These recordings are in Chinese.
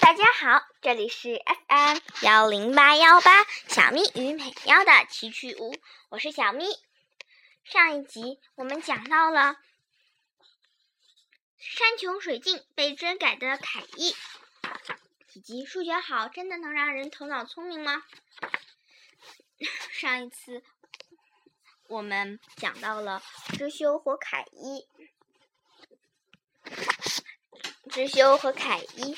大家好，这里是 FM 幺零八幺八小咪与美喵的奇趣屋，我是小咪。上一集我们讲到了山穷水尽被遮改的凯伊，以及数学好真的能让人头脑聪明吗？上一次我们讲到了知修和凯伊。知修和凯伊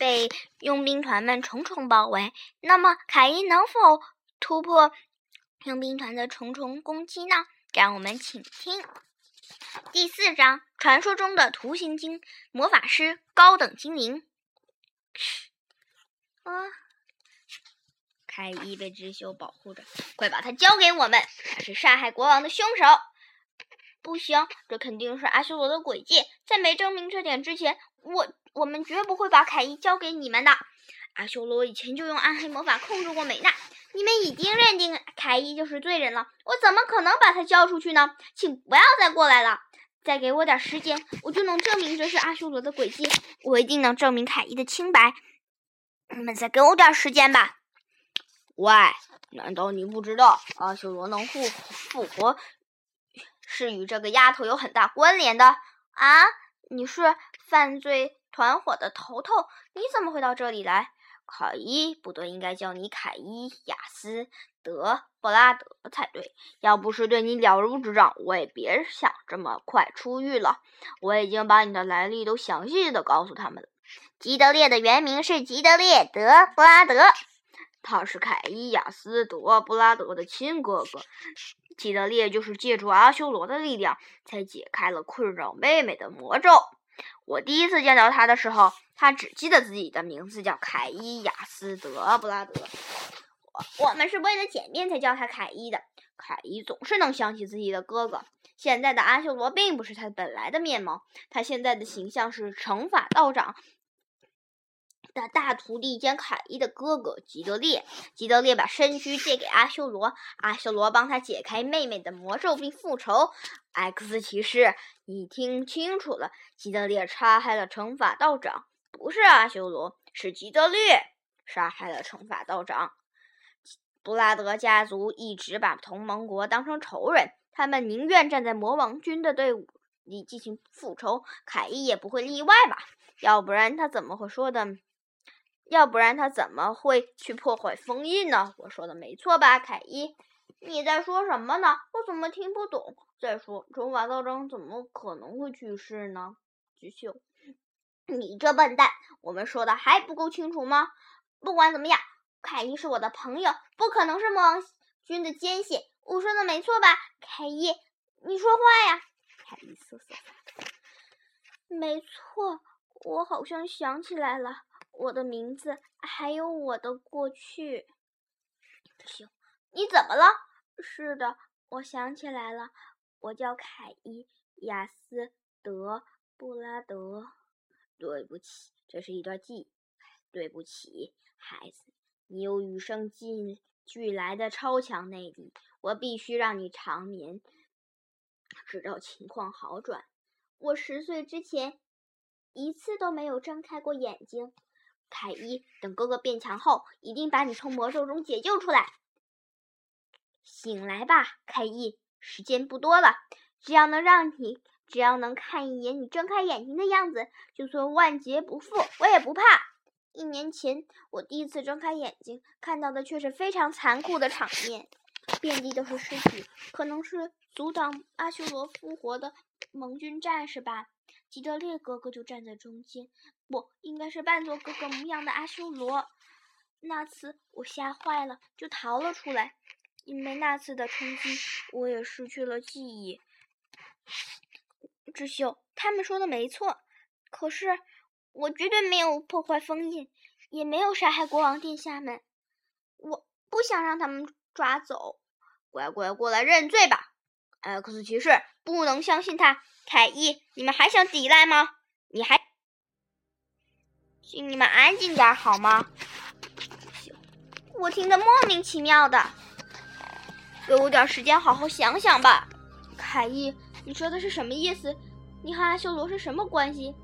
被佣兵团们重重包围，那么凯伊能否突破佣兵团的重重攻击呢？让我们请听第四章：传说中的图形精魔法师高等精灵。啊！凯伊被知修保护着，快把他交给我们！他是杀害国王的凶手。不行，这肯定是阿修罗的诡计。在没证明这点之前，我我们绝不会把凯伊交给你们的。阿修罗以前就用暗黑魔法控制过美娜，你们已经认定凯伊就是罪人了，我怎么可能把他交出去呢？请不要再过来了，再给我点时间，我就能证明这是阿修罗的诡计。我一定能证明凯伊的清白。你们再给我点时间吧。喂，难道你不知道阿修罗能复复活？是与这个丫头有很大关联的啊！你是犯罪团伙的头头，你怎么会到这里来？凯伊不对，应该叫你凯伊雅斯德布拉德才对。要不是对你了如指掌，我也别想这么快出狱了。我已经把你的来历都详细的告诉他们了。吉德烈的原名是吉德烈德布拉德，他是凯伊雅斯德布拉德的亲哥哥。吉德烈就是借助阿修罗的力量，才解开了困扰妹妹的魔咒。我第一次见到他的时候，他只记得自己的名字叫凯伊雅斯德布拉德。我我们是为了简便才叫他凯伊的。凯伊总是能想起自己的哥哥。现在的阿修罗并不是他本来的面貌，他现在的形象是乘法道长。的大徒弟兼凯伊的哥哥吉德烈，吉德烈把身躯借给阿修罗，阿修罗帮他解开妹妹的魔咒并复仇。X 骑士，你听清楚了，吉德烈杀害了惩罚道长，不是阿修罗，是吉德烈杀害了惩罚道长。布拉德家族一直把同盟国当成仇人，他们宁愿站在魔王军的队伍里进行复仇，凯伊也不会例外吧？要不然他怎么会说的？要不然他怎么会去破坏封印呢？我说的没错吧，凯伊？你在说什么呢？我怎么听不懂？再说，惩罚道长怎么可能会去世呢？菊秀，你这笨蛋！我们说的还不够清楚吗？不管怎么样，凯伊是我的朋友，不可能是魔王军的奸细。我说的没错吧，凯伊？你说话呀！凯伊瑟瑟。没错，我好像想起来了。我的名字还有我的过去，不行，你怎么了？是的，我想起来了，我叫凯伊亚斯德布拉德。对不起，这是一段记忆。对不起，孩子，你有与生俱来的超强内力，我必须让你长眠，直到情况好转。我十岁之前一次都没有睁开过眼睛。凯伊，等哥哥变强后，一定把你从魔咒中解救出来。醒来吧，凯伊，时间不多了。只要能让你，只要能看一眼你睁开眼睛的样子，就算万劫不复，我也不怕。一年前，我第一次睁开眼睛，看到的却是非常残酷的场面，遍地都是尸体，可能是阻挡阿修罗复活的盟军战士吧。吉德烈哥哥就站在中间，不应该是扮作哥哥模样的阿修罗。那次我吓坏了，就逃了出来。因为那次的冲击，我也失去了记忆。智秀，他们说的没错，可是我绝对没有破坏封印，也没有杀害国王殿下们。我不想让他们抓走。乖乖过来认罪吧艾克斯骑士，不能相信他。凯伊，你们还想抵赖吗？你还，请你们安静点好吗？我听得莫名其妙的，给我点时间好好想想吧。凯伊，你说的是什么意思？你和阿修罗是什么关系？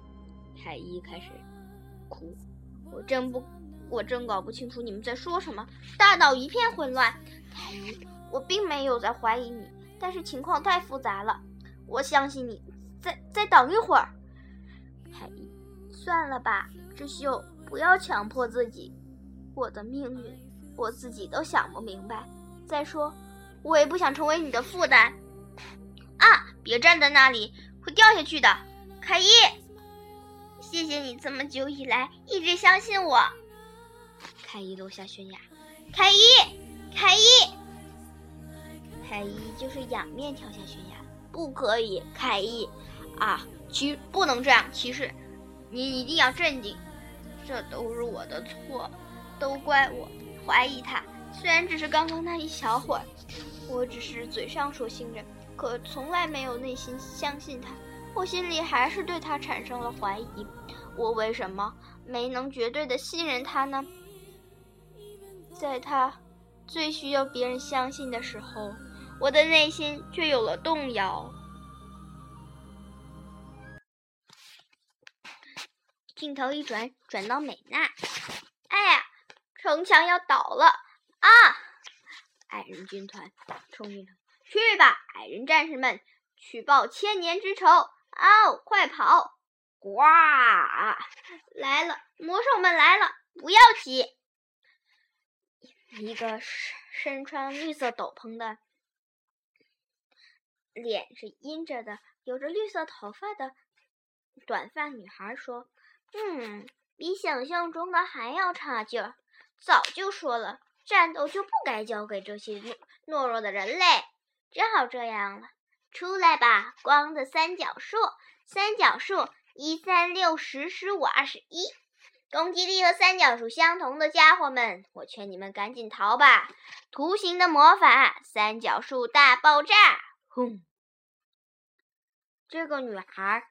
凯伊开始哭。我真不，我真搞不清楚你们在说什么，大脑一片混乱。凯伊，我并没有在怀疑你，但是情况太复杂了。我相信你，再再等一会儿。凯伊，算了吧，智秀，不要强迫自己。我的命运，我自己都想不明白。再说，我也不想成为你的负担。啊！别站在那里，会掉下去的。凯伊，谢谢你这么久以来一直相信我。凯伊落下悬崖。凯伊，凯伊，凯伊就是仰面跳下悬崖。不可以，凯伊。啊，骑不能这样，骑士，你一定要镇定。这都是我的错，都怪我怀疑他。虽然只是刚刚那一小会儿，我只是嘴上说信任。可从来没有内心相信他，我心里还是对他产生了怀疑。我为什么没能绝对的信任他呢？在他最需要别人相信的时候，我的内心却有了动摇。镜头一转，转到美娜。哎呀，城墙要倒了啊！矮人军团冲进了。去吧，矮人战士们，去报千年之仇！哦，快跑！呱，来了，魔兽们来了，不要急。一个身穿绿色斗篷的，脸是阴着的，有着绿色头发的短发女孩说：“嗯，比想象中的还要差劲儿。早就说了，战斗就不该交给这些懦懦弱的人类。”只好这样了，出来吧，光的三角数，三角数一三六十十五二十一，攻击力和三角数相同的家伙们，我劝你们赶紧逃吧！图形的魔法，三角数大爆炸，轰！这个女孩，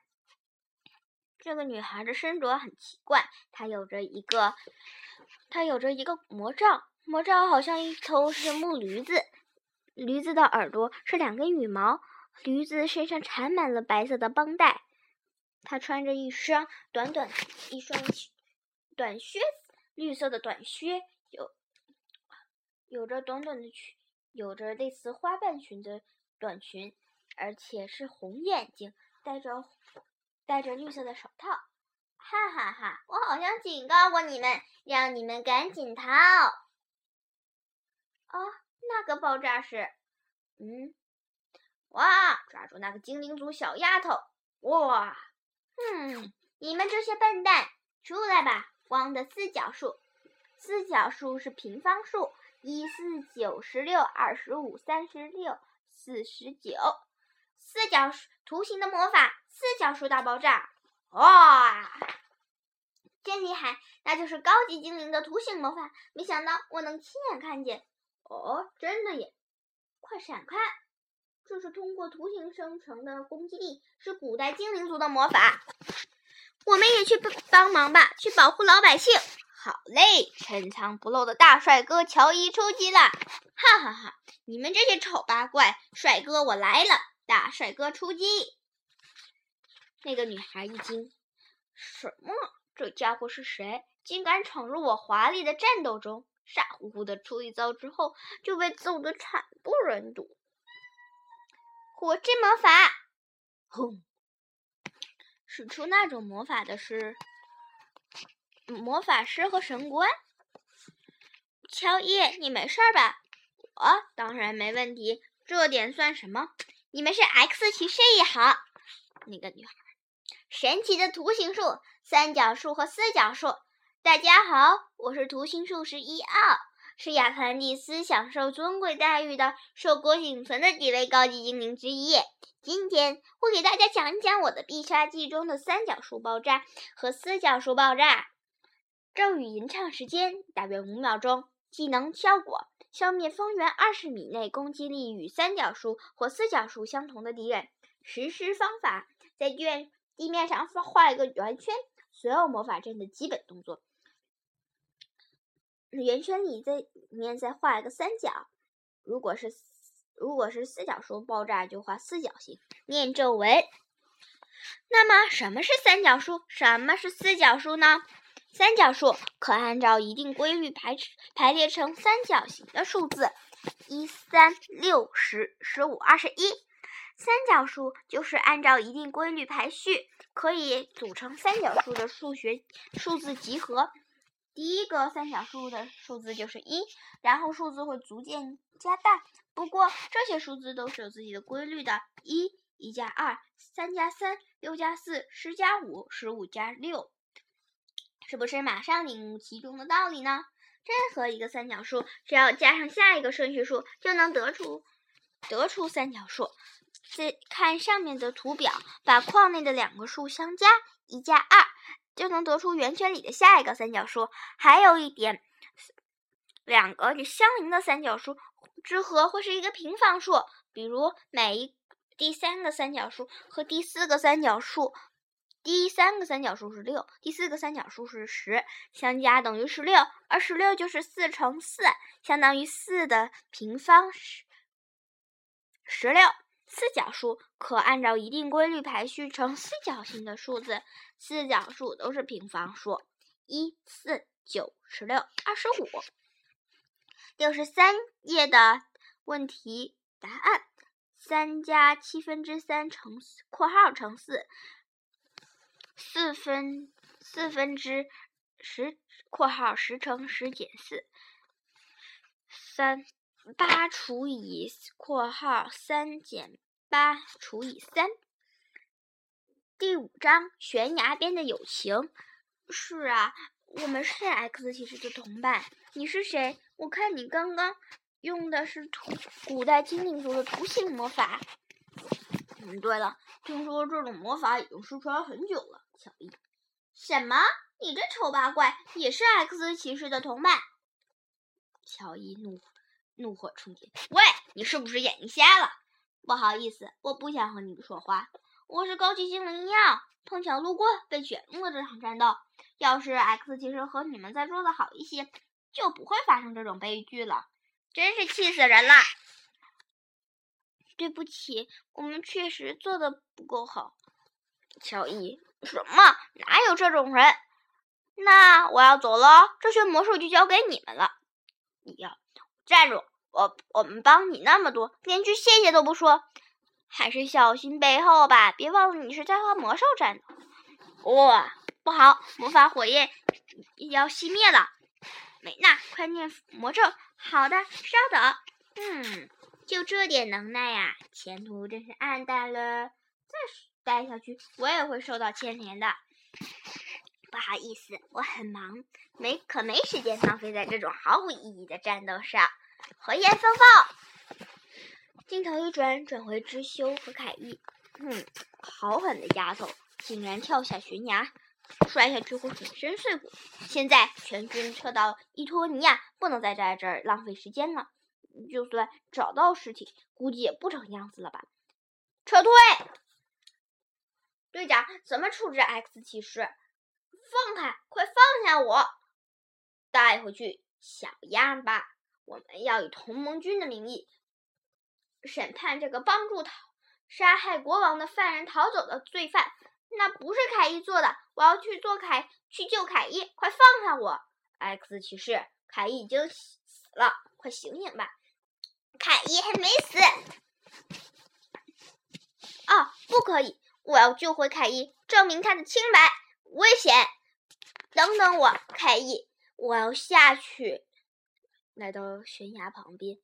这个女孩的身着很奇怪，她有着一个，她有着一个魔杖，魔杖好像一头是木驴子。驴子的耳朵是两根羽毛，驴子身上缠满了白色的绷带，她穿着一双短短一双短靴子，绿色的短靴，有有着短短的裙，有着类似花瓣裙的短裙，而且是红眼睛，戴着戴着绿色的手套，哈哈哈！我好像警告过你们，让你们赶紧逃。哦！那个爆炸是，嗯，哇！抓住那个精灵族小丫头！哇，嗯，你们这些笨蛋，出来吧！光的四角数，四角数是平方数，一四九十六二十五三十六四十九。四角数图形的魔法，四角数大爆炸！哇，真厉害！那就是高级精灵的图形魔法。没想到我能亲眼看见。哦，真的耶！快闪开！这是通过图形生成的攻击力，是古代精灵族的魔法。我们也去帮帮忙吧，去保护老百姓。好嘞！深藏不露的大帅哥乔伊出击了！哈哈哈！你们这些丑八怪，帅哥我来了！大帅哥出击！那个女孩一惊：什么？这家伙是谁？竟敢闯入我华丽的战斗中！傻乎乎的出一招之后，就被揍得惨不忍睹。火之魔法，轰！使出那种魔法的是魔法师和神官。乔伊，你没事吧？我当然没问题，这点算什么？你们是 X 骑士也好。那个女孩，神奇的图形术，三角数和四角数。大家好，我是图形术士伊奥，是亚特兰蒂斯享受尊贵待遇的硕果仅存的几位高级精灵之一。今天我给大家讲一讲我的必杀技中的三角数爆炸和四角数爆炸。咒语吟唱时间大约五秒钟。技能效果：消灭方圆二十米内攻击力与三角数或四角数相同的敌人。实施方法：在卷地面上画一个圆圈，所有魔法阵的基本动作。圆圈里在里面再画一个三角，如果是如果是四角数爆炸就画四角形，念咒文。那么什么是三角数？什么是四角数呢？三角数可按照一定规律排排列成三角形的数字，一、三、六、十、十五、二十一。三角数就是按照一定规律排序，可以组成三角数的数学数字集合。第一个三角数的数字就是一，然后数字会逐渐加大。不过这些数字都是有自己的规律的：一、一加二，三加三，六加四，十加五，十五加六。是不是马上领悟其中的道理呢？任何一个三角数，只要加上下一个顺序数，就能得出得出三角数。再看上面的图表，把框内的两个数相加，一加二，就能得出圆圈里的下一个三角数。还有一点，两个相邻的三角数之和会是一个平方数。比如，每一第三个三角数和第四个三角数。第三个三角数是六，第四个三角数是十，相加等于十六，而十六就是四乘四，相当于四的平方十十六。四角数可按照一定规律排序成四角形的数字，四角数都是平方数，一、四、九、十六、二十五。六十三页的问题答案：三加七分之三乘（括号乘四）。四分四分之十（括号十乘十减四），三八除以（括号三减八除以三）。第五章悬崖边的友情。是啊，我们是 X 骑士的同伴。你是谁？我看你刚刚用的是图古代精灵族的图形魔法。嗯，对了，听说这种魔法已经失传很久了。乔伊，什么？你这丑八怪也是 X 骑士的同伴？乔伊怒怒火冲天！喂，你是不是眼睛瞎了？不好意思，我不想和你们说话。我是高级精灵一样，碰巧路过，被卷入了这场战斗。要是 X 骑士和你们再做的好一些，就不会发生这种悲剧了。真是气死人了！对不起，我们确实做的不够好。乔伊。什么？哪有这种人？那我要走了，这些魔术就交给你们了。你要站住！我我们帮你那么多，连句谢谢都不说，还是小心背后吧。别忘了，你是在和魔兽战斗。哇，不好，魔法火焰要熄灭了。美娜，快念魔咒。好的，稍等。嗯，就这点能耐呀，前途真是暗淡了。再说。待下去，我也会受到牵连的。不好意思，我很忙，没可没时间浪费在这种毫无意义的战斗上。火焰风暴，镜头一转，转回知修和凯伊。嗯，好狠的丫头，竟然跳下悬崖，摔下去会粉身碎骨。现在全军撤到伊托尼亚，不能再在这儿浪费时间了。就算找到尸体，估计也不成样子了吧？撤退！队长，怎么处置 X 骑士？放开！快放下我！带回去小样吧！我们要以同盟军的名义审判这个帮助逃杀害国王的犯人逃走的罪犯。那不是凯伊做的！我要去做凯去救凯伊！快放下我！X 骑士，凯伊已经死了，快醒醒吧！凯伊还没死！啊，不可以！我要救回凯伊，证明他的清白。危险！等等我，凯伊，我要下去。来到悬崖旁边，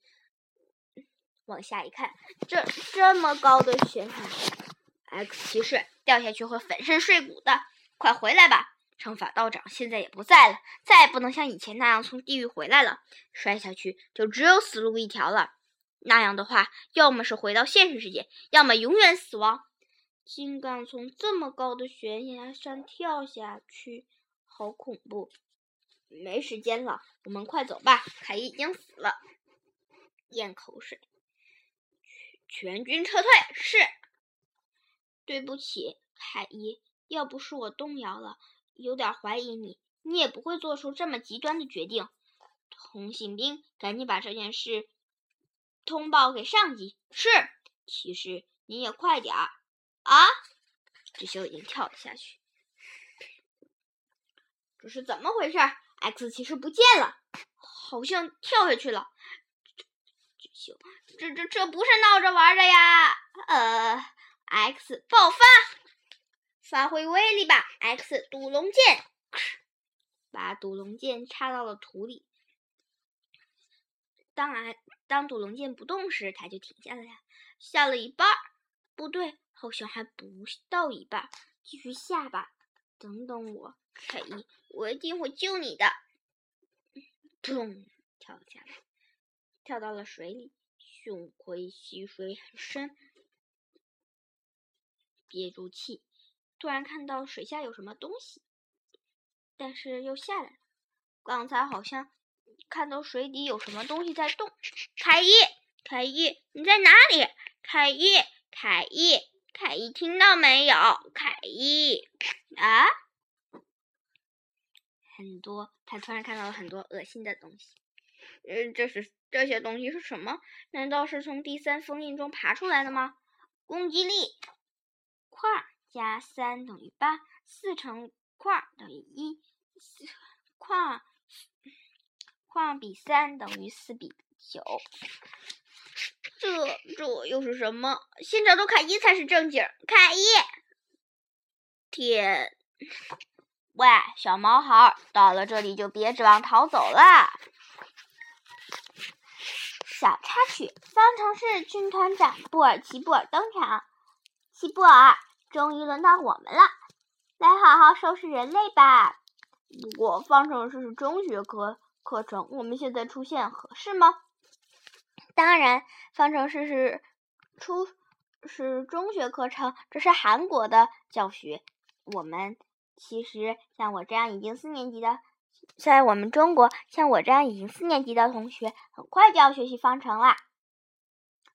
往下一看，这这么高的悬崖，X 骑士掉下去会粉身碎骨的。快回来吧！惩罚道长现在也不在了，再也不能像以前那样从地狱回来了。摔下去就只有死路一条了。那样的话，要么是回到现实世界，要么永远死亡。竟敢从这么高的悬崖上跳下去，好恐怖！没时间了，我们快走吧。凯伊已经死了，咽口水。全军撤退。是。对不起，凯伊，要不是我动摇了，有点怀疑你，你也不会做出这么极端的决定。通信兵，赶紧把这件事通报给上级。是。骑士，你也快点儿。啊！智修已经跳了下去。这是怎么回事？X 其实不见了，好像跳下去了。这这这这不是闹着玩的呀！呃，X 爆发，发挥威力吧！X 赌龙剑，把赌龙剑插到了土里。当然，当赌龙剑不动时，它就停下来了，下了一半儿。不对，好像还不到一半，继续下吧。等等我，凯伊，我一定会救你的。砰，跳下来，跳到了水里。胸盔吸水很深，憋住气。突然看到水下有什么东西，但是又下来了。刚才好像看到水底有什么东西在动。凯伊，凯伊，你在哪里？凯伊。凯伊，凯伊，听到没有？凯伊，啊！很多，他突然看到了很多恶心的东西。呃，这是这些东西是什么？难道是从第三封印中爬出来的吗？攻击力，块加三等于八，四乘块等于一，块块比三等于四比九。这这又是什么？先找到凯伊才是正经。凯伊，天！喂，小毛孩，到了这里就别指望逃走了。小插曲：方程式军团长布尔奇布尔登场。奇布尔，终于轮到我们了，来好好收拾人类吧。不过方程式是中学课课程，我们现在出现合适吗？当然，方程式是初是中学课程，这是韩国的教学。我们其实像我这样已经四年级的，在我们中国，像我这样已经四年级的同学，很快就要学习方程啦。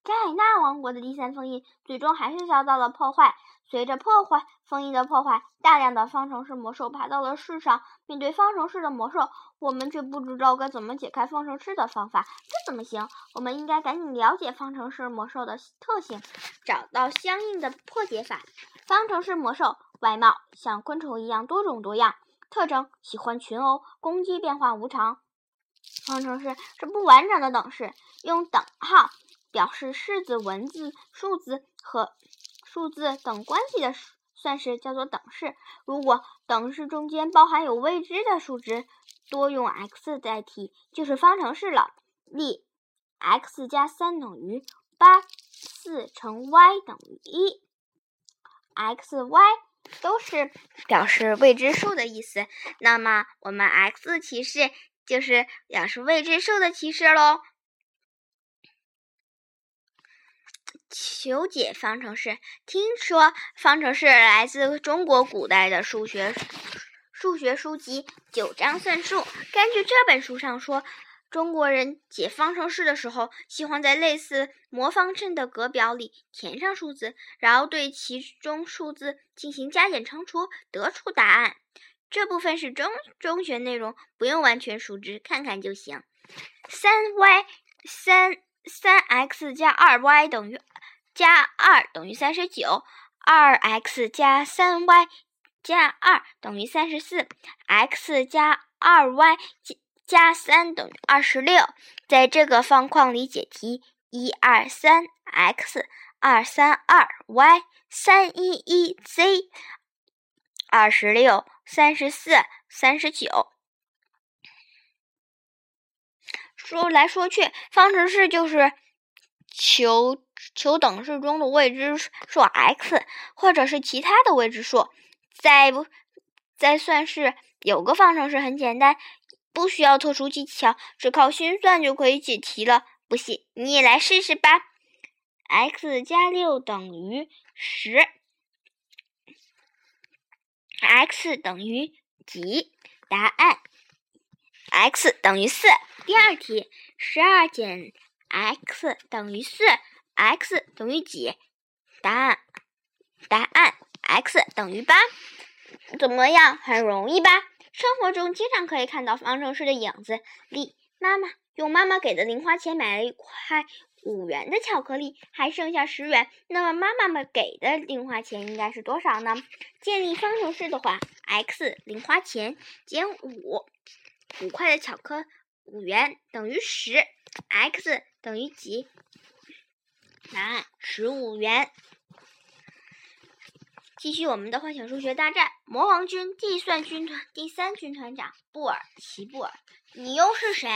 加尔纳王国的第三封印最终还是遭到了破坏。随着破坏封印的破坏，大量的方程式魔兽爬到了世上。面对方程式的魔兽，我们却不知道该怎么解开方程式的方法。这怎么行？我们应该赶紧了解方程式魔兽的特性，找到相应的破解法。方程式魔兽外貌像昆虫一样多种多样，特征喜欢群殴，攻击变化无常。方程式是不完整的等式，用等号表示式子、文字、数字和。数字等关系的算式叫做等式。如果等式中间包含有未知的数值，多用 x 代替就是方程式了。例：x 加三等于八，四乘 y 等于一。x、y 都是表示未知数的意思，那么我们 x 提示就是表示未知数的提示喽。求解方程式。听说方程式来自中国古代的数学数学书籍《九章算术》。根据这本书上说，中国人解方程式的时候，喜欢在类似魔方阵的格表里填上数字，然后对其中数字进行加减乘除，得出答案。这部分是中中学内容，不用完全熟知，看看就行。三 y 三。三 x 加二 y 等于加二等于三十九，二 x 加三 y 加二等于三十四，x 加二 y 加三等于二十六。在这个方框里解题：一二三 x，二三二 y，三一一 z，二十六，三十四，三十九。说来说去，方程式就是求求等式中的未知数 x，或者是其他的未知数。再不再算是有个方程式很简单，不需要特殊技巧，只靠心算就可以解题了。不信你也来试试吧。x 加六等于十，x 等于几？答案。x 等于四。第二题，十二减 x 等于四，x 等于几？答案，答案 x 等于八。怎么样，很容易吧？生活中经常可以看到方程式的影子。例：妈妈用妈妈给的零花钱买了一块五元的巧克力，还剩下十元。那么妈妈们给的零花钱应该是多少呢？建立方程式的话，x 零花钱减五，五块的巧克五元等于十，x 等于几？答案十五元。继续我们的幻想数学大战，魔王军计算军团第三军团长布尔奇布尔，你又是谁？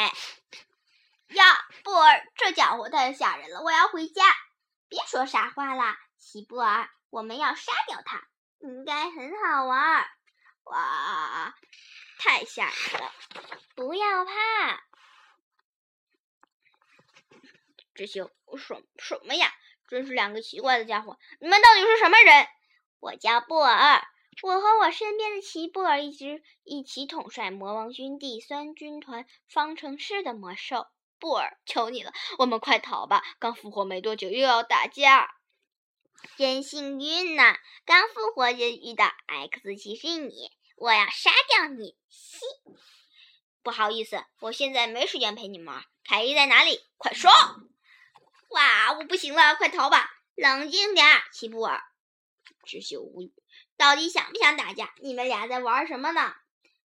呀，布尔，这家伙太吓人了，我要回家。别说傻话啦，奇布尔，我们要杀掉他，应该很好玩。哇，太吓人了！不要怕，这些什什么呀？真是两个奇怪的家伙！你们到底是什么人？我叫布尔，我和我身边的奇布尔一直一起统帅魔王军第三军团方程式的魔兽。布尔，求你了，我们快逃吧！刚复活没多久，又要打架。真幸运呐，刚复活就遇到 X 骑士你，我要杀掉你！嘻，不好意思，我现在没时间陪你们。凯伊在哪里？快说！哇，我不行了，快逃吧！冷静点，奇布尔。知秀无语，到底想不想打架？你们俩在玩什么呢？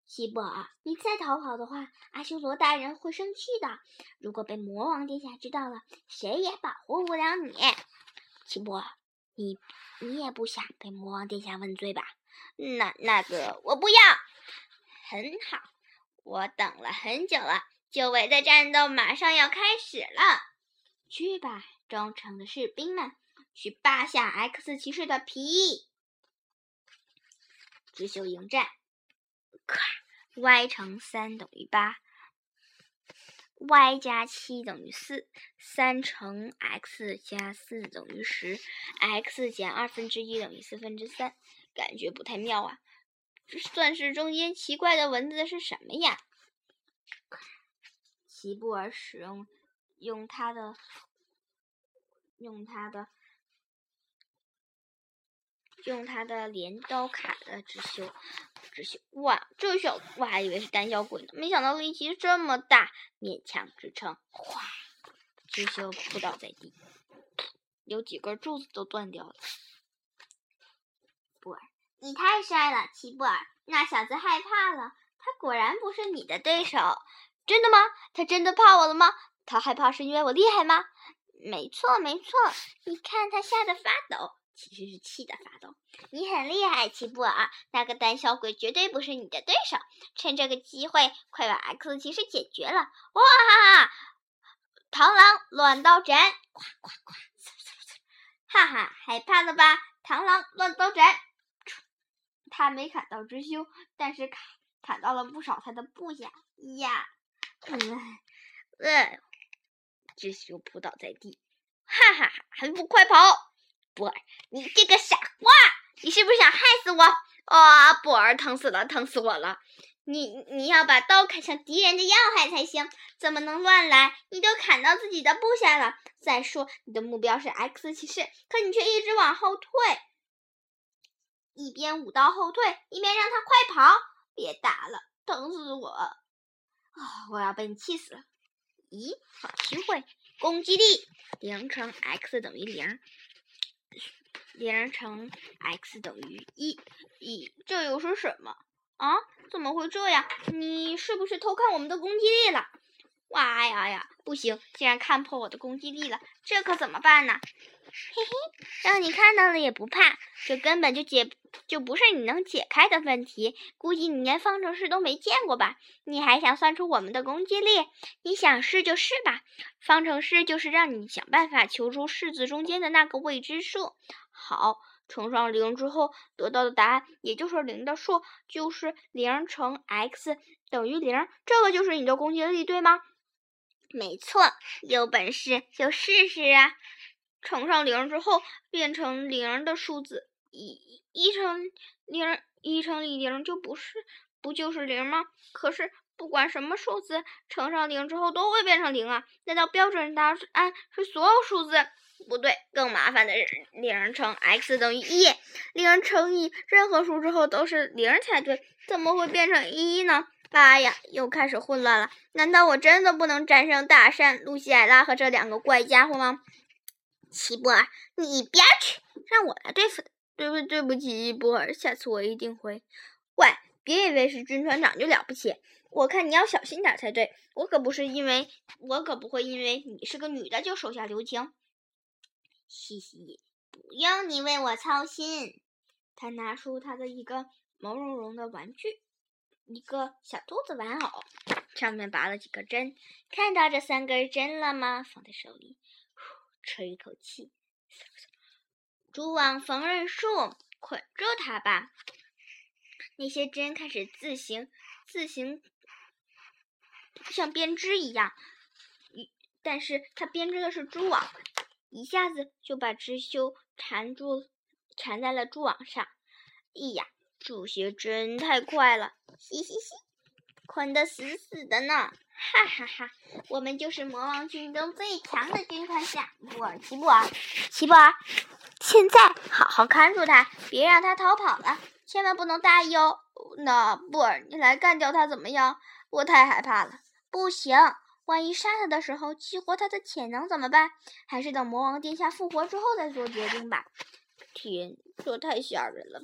希布尔，你再逃跑的话，阿修罗大人会生气的。如果被魔王殿下知道了，谁也保护不了你。希布尔，你你也不想被魔王殿下问罪吧？那那个我不要。很好，我等了很久了，久违的战斗马上要开始了。去吧，忠诚的士兵们。去扒下 X 骑士的皮！智秀迎战，咔！y 乘三等于八，y 加七等于四，三乘 x 加四等于十，x 减二分之一等于四分之三。感觉不太妙啊！这算式中间奇怪的文字是什么呀？齐布尔使用用他的用他的。用他的镰刀砍了智秀，智秀哇，这小子我还以为是胆小鬼呢，没想到力气这么大，勉强支撑，哗，智秀扑倒在地，有几根柱子都断掉了。布尔，你太帅了，齐布尔，那小子害怕了，他果然不是你的对手。真的吗？他真的怕我了吗？他害怕是因为我厉害吗？没错，没错，你看他吓得发抖。其实是气得发抖。你很厉害，齐布尔，那个胆小鬼绝对不是你的对手。趁这个机会，快把 X 骑士解决了！哇哈哈！螳螂乱刀斩，咵咵咵，哈哈，害怕了吧？螳螂乱刀斩，他没砍到知修，但是砍砍到了不少他的部下呀。嗯，呃，知修扑倒在地，哈哈哈，还不快跑！布尔，你这个傻瓜，你是不是想害死我？啊，布尔，疼死了，疼死我了！你你要把刀砍向敌人的要害才行，怎么能乱来？你都砍到自己的部下了。再说，你的目标是 X 骑士，可你却一直往后退，一边舞刀后退，一边让他快跑。别打了，疼死我！啊，我要被你气死了！咦，好机会，攻击力零乘 x 等于零。零乘 x 等于一，一这又是什么啊？怎么会这样？你是不是偷看我们的攻击力了？哇呀呀，不行！竟然看破我的攻击力了，这可怎么办呢？嘿嘿，让你看到了也不怕，这根本就解就不是你能解开的问题。估计你连方程式都没见过吧？你还想算出我们的攻击力？你想试就试吧。方程式就是让你想办法求出式子中间的那个未知数。好，乘上零之后得到的答案，也就是零的数，就是零乘 x 等于零。这个就是你的攻击力，对吗？没错，有本事就试试啊！乘上零之后变成零的数字，一一乘零，一乘以零就不是，不就是零吗？可是不管什么数字乘上零之后都会变成零啊！难道标准答案是所有数字？不对，更麻烦的是零乘 x 等于一，零乘以任何数之后都是零才对。怎么会变成一呢？哎呀，又开始混乱了。难道我真的不能战胜大山、露西艾拉和这两个怪家伙吗？齐波尔，你一边去，让我来对付。对不，对不起，一波尔，下次我一定会。喂，别以为是军团长就了不起，我看你要小心点才对。我可不是因为，我可不会因为你是个女的就手下留情。嘻嘻，不用你为我操心。他拿出他的一个毛茸茸的玩具，一个小兔子玩偶，上面拔了几个针。看到这三根针了吗？放在手里，吹一口气。蛛网缝纫术，捆住它吧。那些针开始自行自行像编织一样，一但是它编织的是蛛网。一下子就把织修缠住，缠在了蛛网上。哎呀，这些真太快了！嘻嘻嘻，捆得死死的呢！哈哈哈，我们就是魔王军中最强的军团下，布尔奇布尔，奇布尔，现在好好看住他，别让他逃跑了，千万不能大意哦。那布尔，你来干掉他怎么样？我太害怕了，不行。万一杀他的时候激活他的潜能怎么办？还是等魔王殿下复活之后再做决定吧。天，这太吓人了！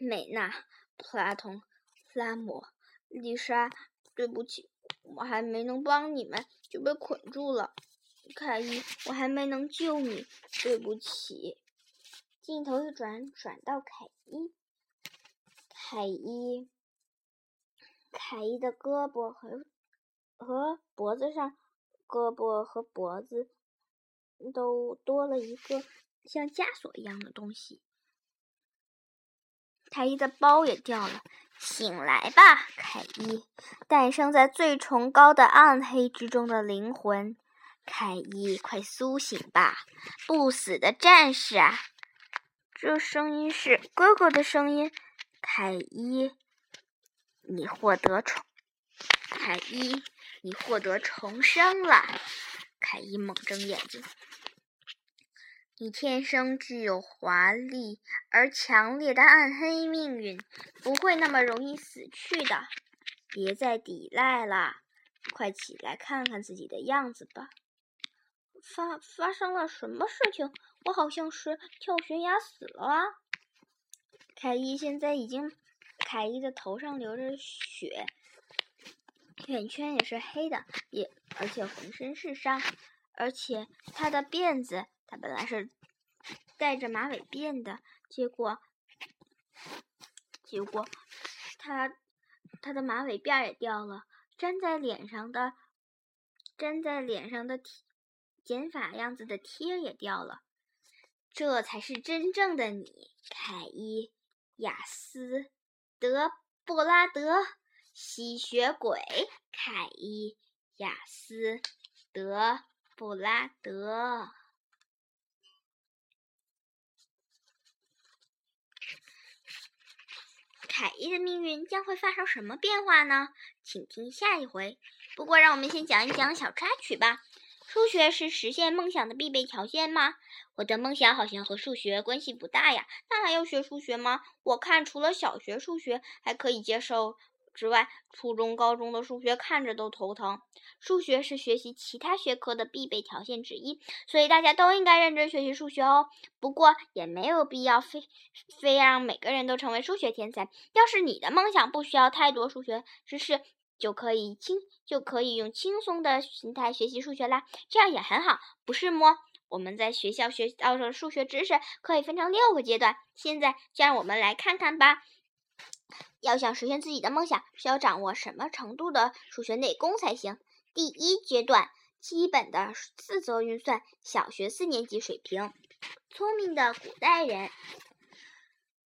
美娜、普拉通、拉姆、丽莎，对不起，我还没能帮你们就被捆住了。凯伊，我还没能救你，对不起。镜头一转，转到凯伊，凯伊，凯伊的胳膊和。和脖子上，胳膊和脖子都多了一个像枷锁一样的东西。凯伊的包也掉了。醒来吧，凯伊！诞生在最崇高的暗黑之中的灵魂，凯伊，快苏醒吧，不死的战士啊！这声音是哥哥的声音。凯伊，你获得重，凯伊。你获得重生了，凯伊猛睁眼睛。你天生具有华丽而强烈的暗黑命运，不会那么容易死去的。别再抵赖了，快起来看看自己的样子吧。发发生了什么事情？我好像是跳悬崖死了啊！凯伊现在已经，凯伊的头上流着血。眼圈也是黑的，也而且浑身是伤，而且他的辫子，他本来是带着马尾辫的，结果，结果他他的马尾辫也掉了，粘在脸上的粘在脸上的贴剪法样子的贴也掉了，这才是真正的你，凯伊亚斯德布拉德。吸血鬼凯伊亚斯德布拉德，凯伊的命运将会发生什么变化呢？请听下一回。不过，让我们先讲一讲小插曲吧。数学是实现梦想的必备条件吗？我的梦想好像和数学关系不大呀。那还要学数学吗？我看除了小学数学还可以接受。之外，初中、高中的数学看着都头疼。数学是学习其他学科的必备条件之一，所以大家都应该认真学习数学哦。不过，也没有必要非非让每个人都成为数学天才。要是你的梦想不需要太多数学知识，就可以轻就可以用轻松的心态学习数学啦，这样也很好，不是么？我们在学校学到的数学知识可以分成六个阶段，现在就让我们来看看吧。要想实现自己的梦想，需要掌握什么程度的数学内功才行？第一阶段，基本的四则运算，小学四年级水平，聪明的古代人。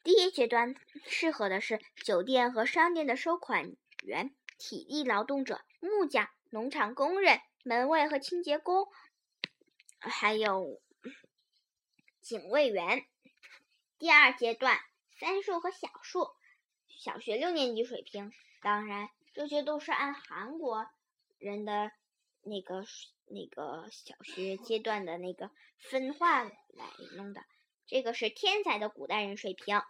第一阶段适合的是酒店和商店的收款员、体力劳动者、木匠、农场工人、门卫和清洁工，还有警卫员。第二阶段，三数和小数。小学六年级水平，当然这些都是按韩国人的那个那个小学 阶段的那个分化来弄的。这个是天才的古代人水平。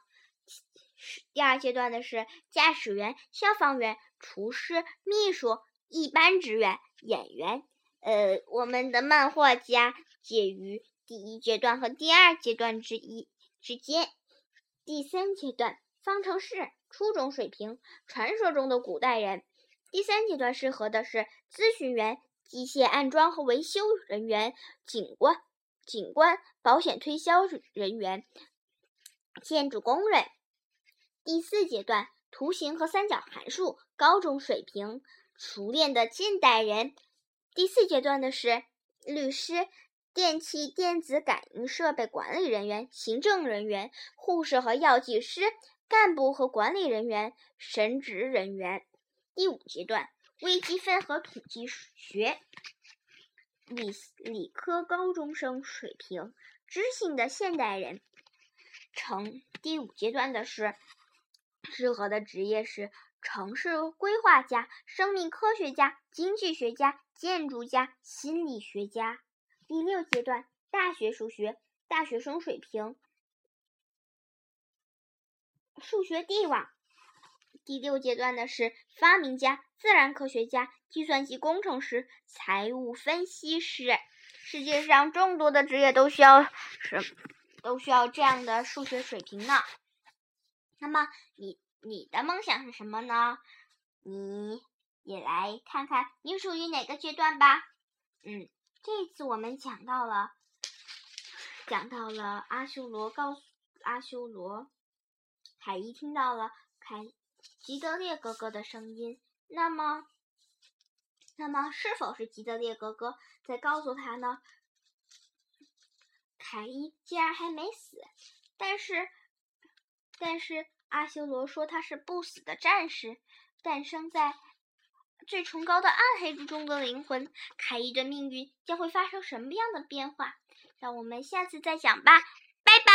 第二阶段的是驾驶员、消防员、厨师、秘书、一般职员、演员。呃，我们的漫画家介于第一阶段和第二阶段之一之间。第三阶段方程式初中水平，传说中的古代人。第三阶段适合的是咨询员、机械安装和维修人员、警官、警官、保险推销人员、建筑工人。第四阶段图形和三角函数高中水平，熟练的近代人。第四阶段的是律师、电气电子感应设备管理人员、行政人员、护士和药剂师、干部和管理人员、神职人员。第五阶段微积分和统计学，理理科高中生水平，知性的现代人。成第五阶段的是适合的职业是。城市规划家、生命科学家、经济学家、建筑家、心理学家。第六阶段，大学数学，大学生水平，数学帝王。第六阶段的是发明家、自然科学家、计算机工程师、财务分析师。世界上众多的职业都需要什，都需要这样的数学水平呢？那么你？你的梦想是什么呢？你也来看看你属于哪个阶段吧。嗯，这次我们讲到了，讲到了阿修罗告诉阿修罗，凯伊听到了凯吉德烈哥哥的声音。那么，那么是否是吉德烈哥哥在告诉他呢？凯伊竟然还没死，但是，但是。阿修罗说：“他是不死的战士，诞生在最崇高的暗黑之中的灵魂。凯伊的命运将会发生什么样的变化？让我们下次再讲吧，拜拜。”